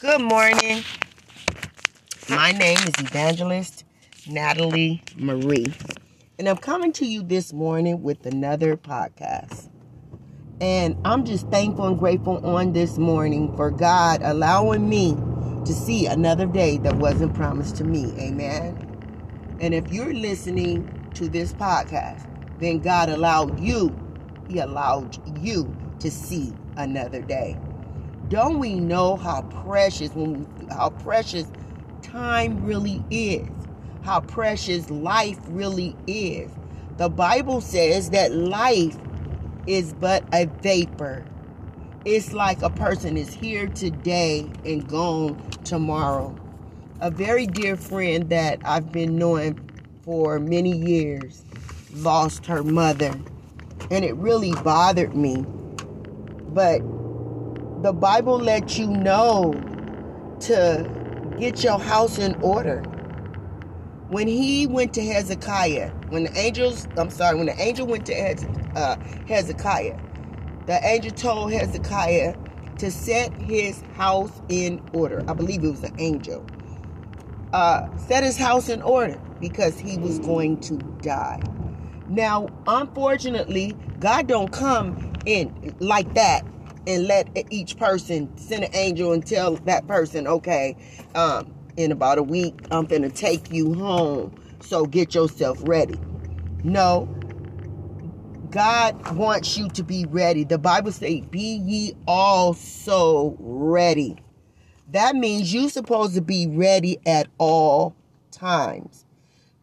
Good morning. My name is Evangelist Natalie Marie, and I'm coming to you this morning with another podcast. And I'm just thankful and grateful on this morning for God allowing me to see another day that wasn't promised to me. Amen. And if you're listening to this podcast, then God allowed you, He allowed you to see another day. Don't we know how precious when we, how precious time really is? How precious life really is. The Bible says that life is but a vapor. It's like a person is here today and gone tomorrow. A very dear friend that I've been knowing for many years lost her mother, and it really bothered me. But the Bible lets you know to get your house in order. When he went to Hezekiah, when the angels, I'm sorry, when the angel went to uh, Hezekiah, the angel told Hezekiah to set his house in order. I believe it was an angel. Uh, set his house in order because he was going to die. Now, unfortunately, God don't come in like that and let each person send an angel and tell that person, okay, um, in about a week, I'm gonna take you home. So get yourself ready. No, God wants you to be ready. The Bible says, "Be ye also ready." That means you're supposed to be ready at all times.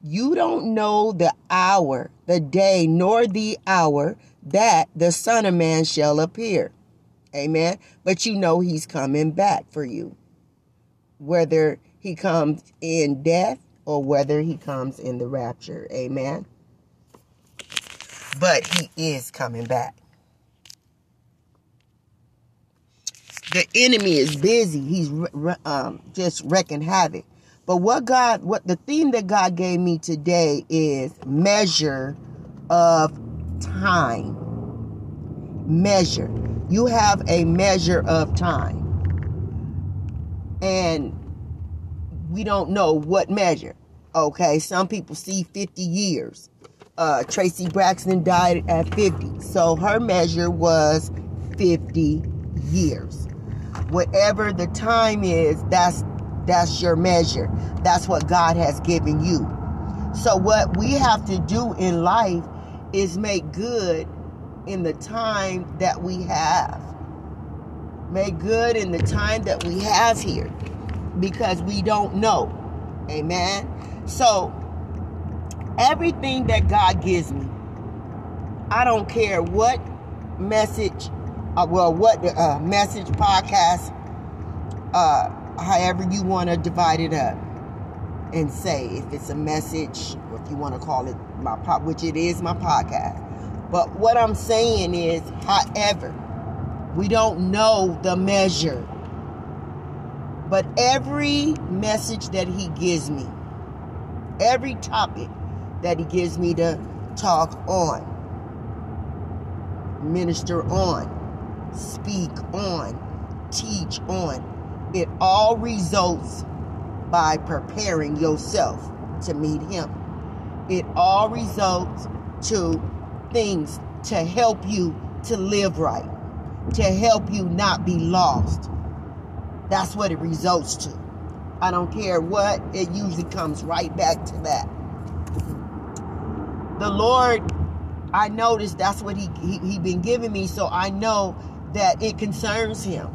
You don't know the hour, the day, nor the hour that the Son of Man shall appear. Amen. But you know he's coming back for you. Whether he comes in death or whether he comes in the rapture. Amen. But he is coming back. The enemy is busy. He's um, just wrecking havoc. But what God, what the theme that God gave me today is measure of time. Measure you have a measure of time. And we don't know what measure. Okay, some people see 50 years. Uh, Traci Braxton died at 50. So her measure was 50 years. Whatever the time is, that's that's your measure. That's what God has given you. So what we have to do in life is make good in the time that we have. Make good in the time that we have here because we don't know. Amen. So, everything that God gives me, I don't care what message, uh, well, what uh, message, podcast, uh, however you want to divide it up and say if it's a message or if you want to call it my pop, which it is my podcast but what I'm saying is, however, we don't know the measure. But every message that he gives me, every topic that he gives me to talk on, minister on, speak on, teach on, it all results by preparing yourself to meet him. It all results to things to help you to live right, to help you not be lost. That's what it results to. I don't care what, it usually comes right back to that. The Lord, I noticed that's what he, he, he been giving me, so I know that it concerns him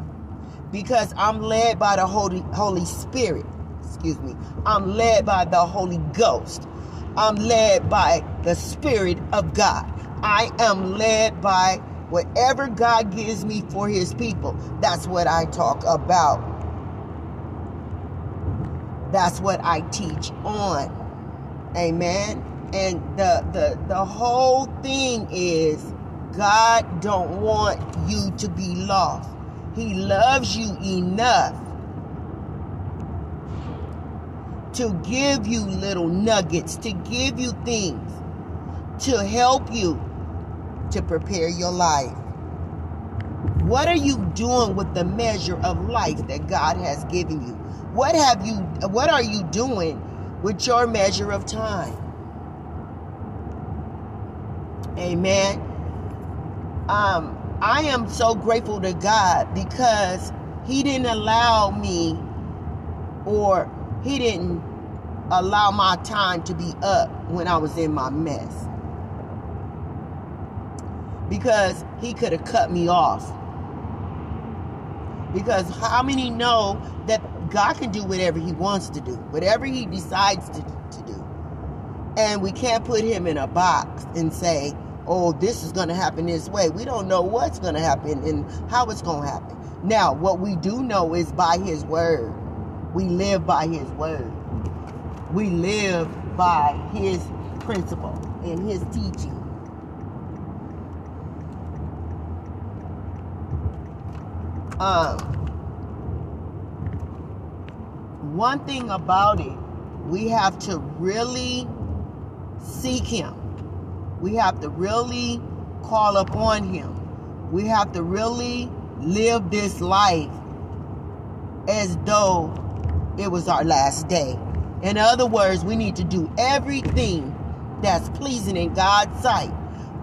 because I'm led by the Holy Holy Spirit. Excuse me. I'm led by the Holy Ghost. I'm led by the Spirit of God. I am led by whatever God gives me for his people. That's what I talk about. That's what I teach on. Amen. And the the the whole thing is God don't want you to be lost. He loves you enough to give you little nuggets, to give you things, to help you to prepare your life. What are you doing with the measure of life that God has given you? What have you what are you doing with your measure of time? Amen. Um I am so grateful to God because he didn't allow me or he didn't allow my time to be up when I was in my mess. Because he could have cut me off because how many know that God can do whatever He wants to do, whatever He decides to, to do. And we can't put Him in a box and say, oh, this is going to happen this way. We don't know what's going to happen and how it's going to happen. Now, what we do know is by His Word. We live by His Word. We live by His principle and His teaching. One thing about it, we have to really seek Him. We have to really call upon Him. We have to really live this life as though it was our last day. In other words, we need to do everything that's pleasing in God's sight.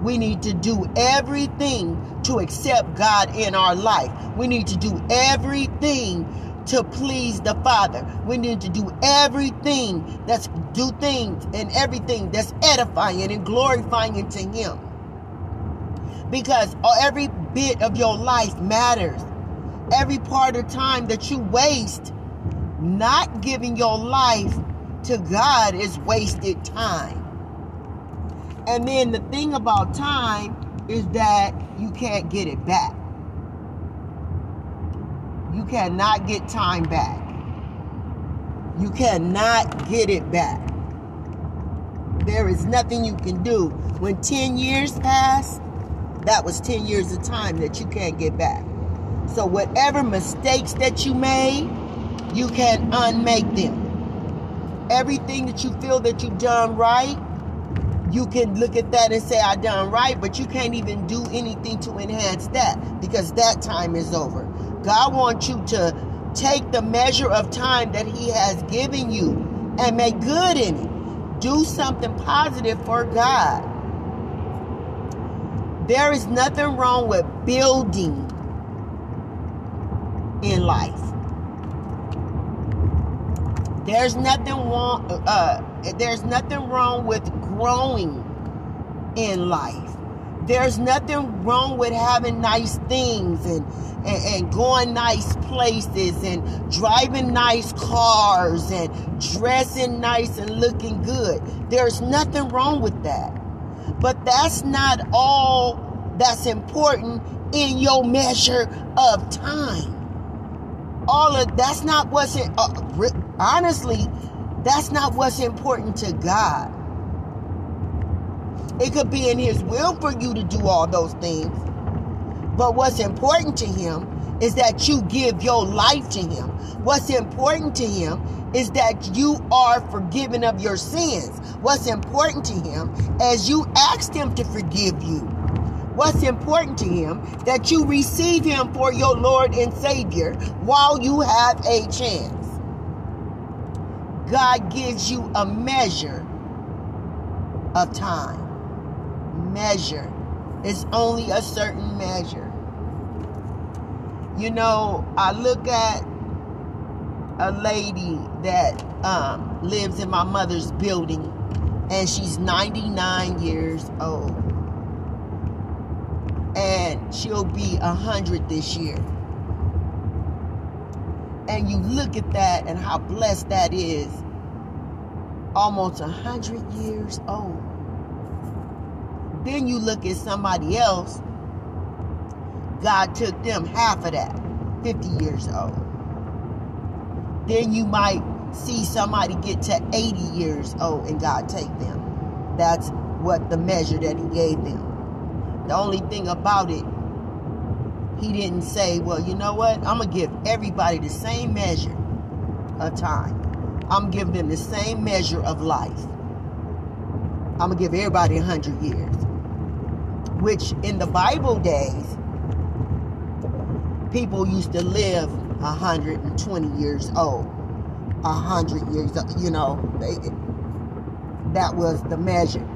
We need to do everything to accept God in our life. We need to do everything to please the Father. We need to do everything that's do things and everything that's edifying and glorifying to Him. Because every bit of your life matters. Every part of time that you waste not giving your life to God is wasted time. And then the thing about time is that you can't get it back. You cannot get time back. You cannot get it back. There is nothing you can do. When 10 years pass, that was 10 years of time that you can't get back. So, whatever mistakes that you made, you can unmake them. Everything that you feel that you've done right, you can look at that and say, I done right, but you can't even do anything to enhance that because that time is over. God wants you to take the measure of time that He has given you and make good in it. Do something positive for God. There is nothing wrong with building in life. There's nothing wrong. Uh, there's nothing wrong with growing in life. There's nothing wrong with having nice things and, and, and, going nice places and driving nice cars and dressing nice and looking good. There's nothing wrong with that. But that's not all that's important in your measure of time. All of that's not what's in, uh, honestly, that's not what's important to God. It could be in His will for you to do all those things. But what's important to Him is that you give your life to Him. What's important to Him is that you are forgiven of your sins. What's important to Him as you asked Him to forgive you. What's important to Him that you receive Him for your Lord and Savior while you have a chance. God gives you a measure of time. Measure. It's only a certain measure. You know, I look at a lady that um, lives in my mother's building, and she's 99 years old. She'll be a 100 this year and you look at that and how blessed that is, almost a hundred years old. Then you look at somebody else, God took them half of that, 50 years old. Then you might see somebody get to 80 years old and God take them. That's what the measure that He gave them. The only thing about it, he didn't say, well, you know what? I'm going to give everybody the same measure of time. I'm giving them the same measure of life. I'm going to give everybody 100 years. Which in the Bible days, people used to live 120 years old, 100 years old. You know, they, that was the measure.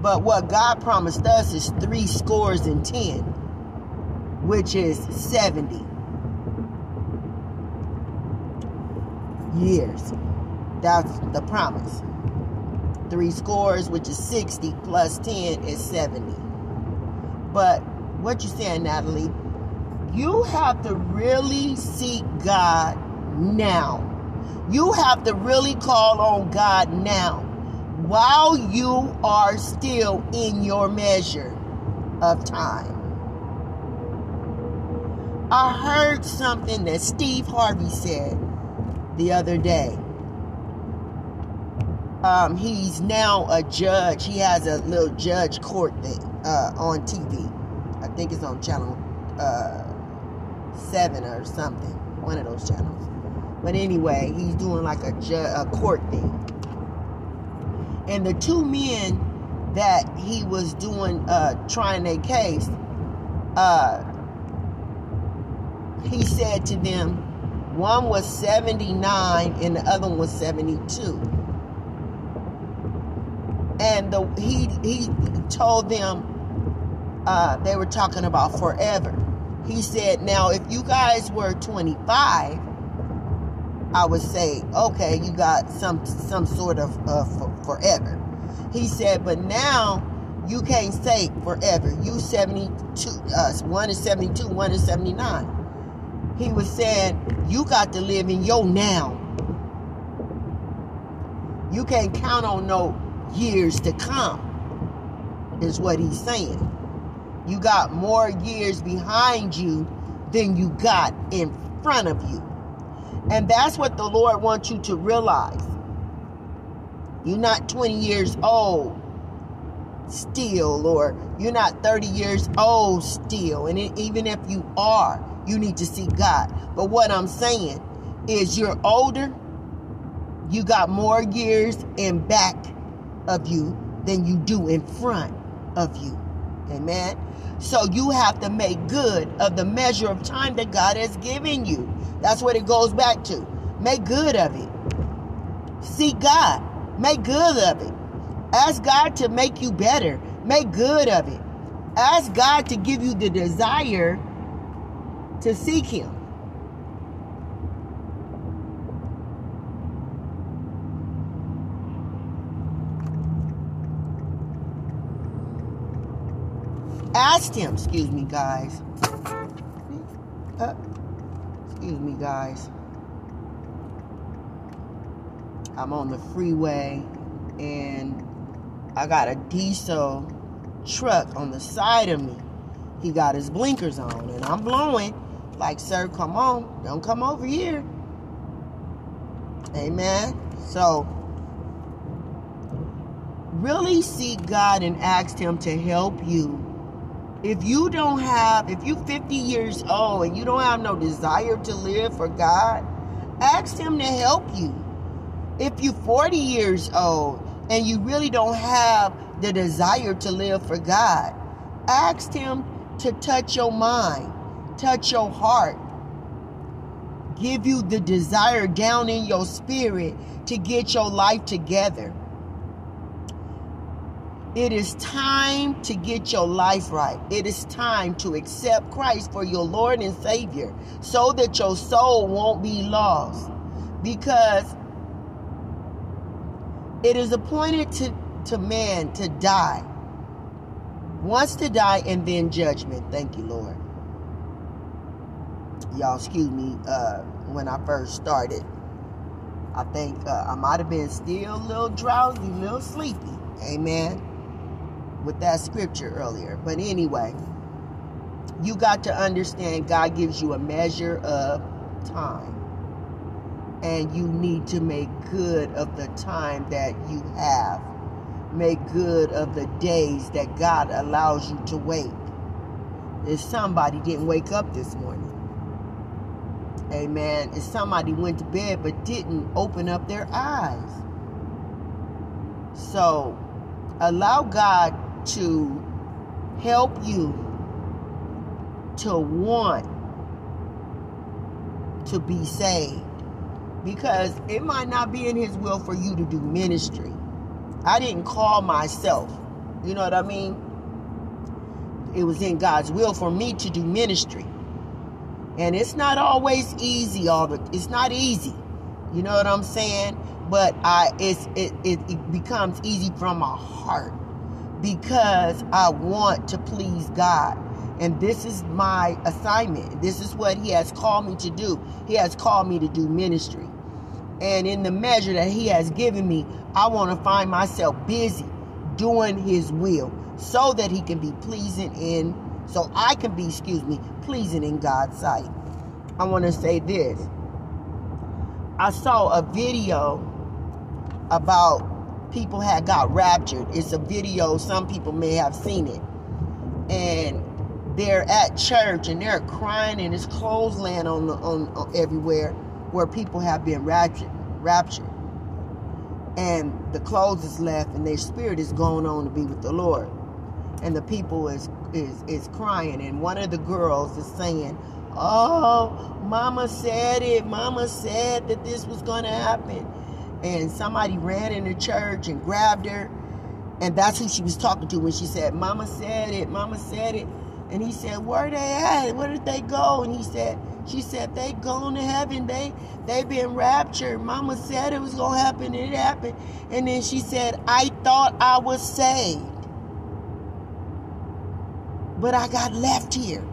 But what God promised us is three scores and ten, which is 70 years. That's the promise. Three scores, which is 60, plus 10 is 70. But what you saying, Natalie? You have to really seek God now. You have to really call on God now while you are still in your measure of time. I heard something that Steve Harvey said the other day. Um, he's now a judge. He has a little judge court thing uh, on TV. I think it's on channel uh, seven or something, one of those channels. But anyway, he's doing like a, ju- a court thing. And the two men that he was doing, uh, trying their case, uh, he said to them, one was 79 and the other one was 72. And the, he, he told them, uh, they were talking about forever. He said, now if you guys were 25, I would say, okay, you got some some sort of uh, for, forever. He said, but now you can't say forever. You 72, uh, one is 72, one is 79. He was saying, you got to live in your now. You can't count on no years to come, is what he's saying. You got more years behind you than you got in front of you. And that's what the Lord wants you to realize. You're not 20 years old still, or you're not 30 years old still. And even if you are, you need to see God. But what I'm saying is, you're older, you got more years in back of you than you do in front of you. Amen. So you have to make good of the measure of time that God has given you. That's what it goes back to. Make good of it. Seek God. Make good of it. Ask God to make you better. Make good of it. Ask God to give you the desire to seek Him. Asked Him, excuse me, guys. Uh, excuse me, guys. I'm on the freeway and I got a diesel truck on the side of me. He got his blinkers on and I'm blowing like, sir, come on. Don't come over here. Amen. So, really seek God and ask Him to help you. If you don't have, if you're 50 years old and you don't have no desire to live for God, ask Him to help you. If you're 40 years old and you really don't have the desire to live for God, ask Him to touch your mind, touch your heart, give you the desire down in your spirit to get your life together. It is time to get your life right. It is time to accept Christ for your Lord and Savior so that your soul won't be lost. Because it is appointed to, to man to die. Once to die and then judgment. Thank you, Lord. Y'all, excuse me, uh, when I first started. I think uh, I might have been still a little drowsy, a little sleepy. Amen. With that scripture earlier. But anyway, you got to understand God gives you a measure of time and you need to make good of the time that you have. Make good of the days that God allows you to wait. If somebody didn't wake up this morning, amen. If somebody went to bed but didn't open up their eyes. So, allow God to help you to want to be saved because it might not be in his will for you to do ministry. I didn't call myself. You know what I mean? It was in God's will for me to do ministry. And it's not always easy all the it's not easy. You know what I'm saying? But I it's it, it, it becomes easy from my heart because I want to please God. And this is my assignment. This is what He has called me to do. He has called me to do ministry. And in the measure that He has given me, I want to find myself busy doing His will so that He can be pleasing in, so I can be, excuse me, pleasing in God's sight. I want to say this. I saw a video about people had got raptured. It's a video, some people may have seen it. And they're at church and they're crying and it's clothes laying on, on, on everywhere where people have been raptured raptured and the clothes is left and their spirit is going on to be with the lord and the people is is is crying and one of the girls is saying oh mama said it mama said that this was going to happen and somebody ran in the church and grabbed her and that's who she was talking to when she said mama said it mama said it and he said, Where they at? Where did they go? And he said, She said, They gone to heaven. They they been raptured. Mama said it was gonna happen, and it happened. And then she said, I thought I was saved. But I got left here.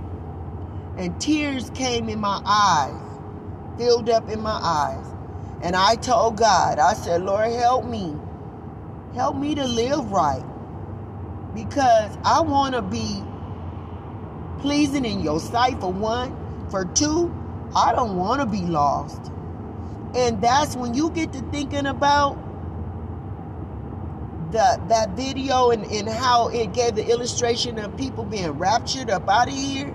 And tears came in my eyes, filled up in my eyes. And I told God, I said, Lord, help me. Help me to live right. Because I want to be pleasing in your sight, for one. For two, I don't want to be lost. And that's when you get to thinking about the, that video and, and how it gave the illustration of people being raptured up out of here.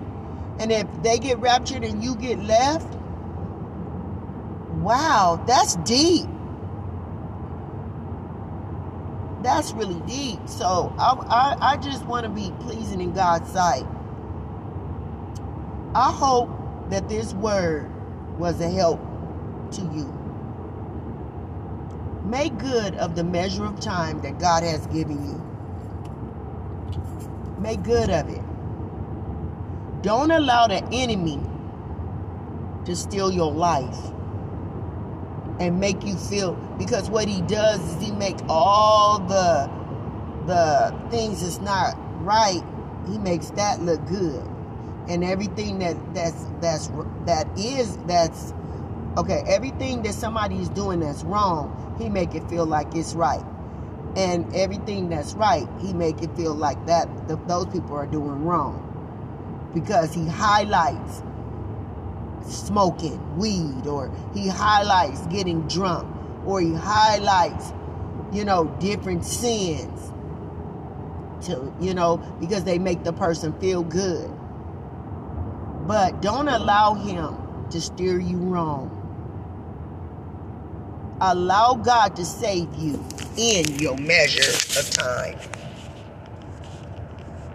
And if they get raptured and you get left, wow, that's deep. That's really deep. So I, I, I just want to be pleasing in God's sight. I hope that this word was a help to you. Make good of the measure of time that God has given you. Make good of it. Don't allow the enemy to steal your life and make you feel because what he does is he make all the the things that's not right he makes that look good and everything that that's that's that is that's okay everything that somebody is doing that's wrong he make it feel like it's right. And everything that's right he make it feel like that those people are doing wrong. Because he highlights smoking weed or he highlights getting drunk or he highlights you know different sins to you know because they make the person feel good. But don't allow him to steer you wrong. Allow God to save you in your measure of time.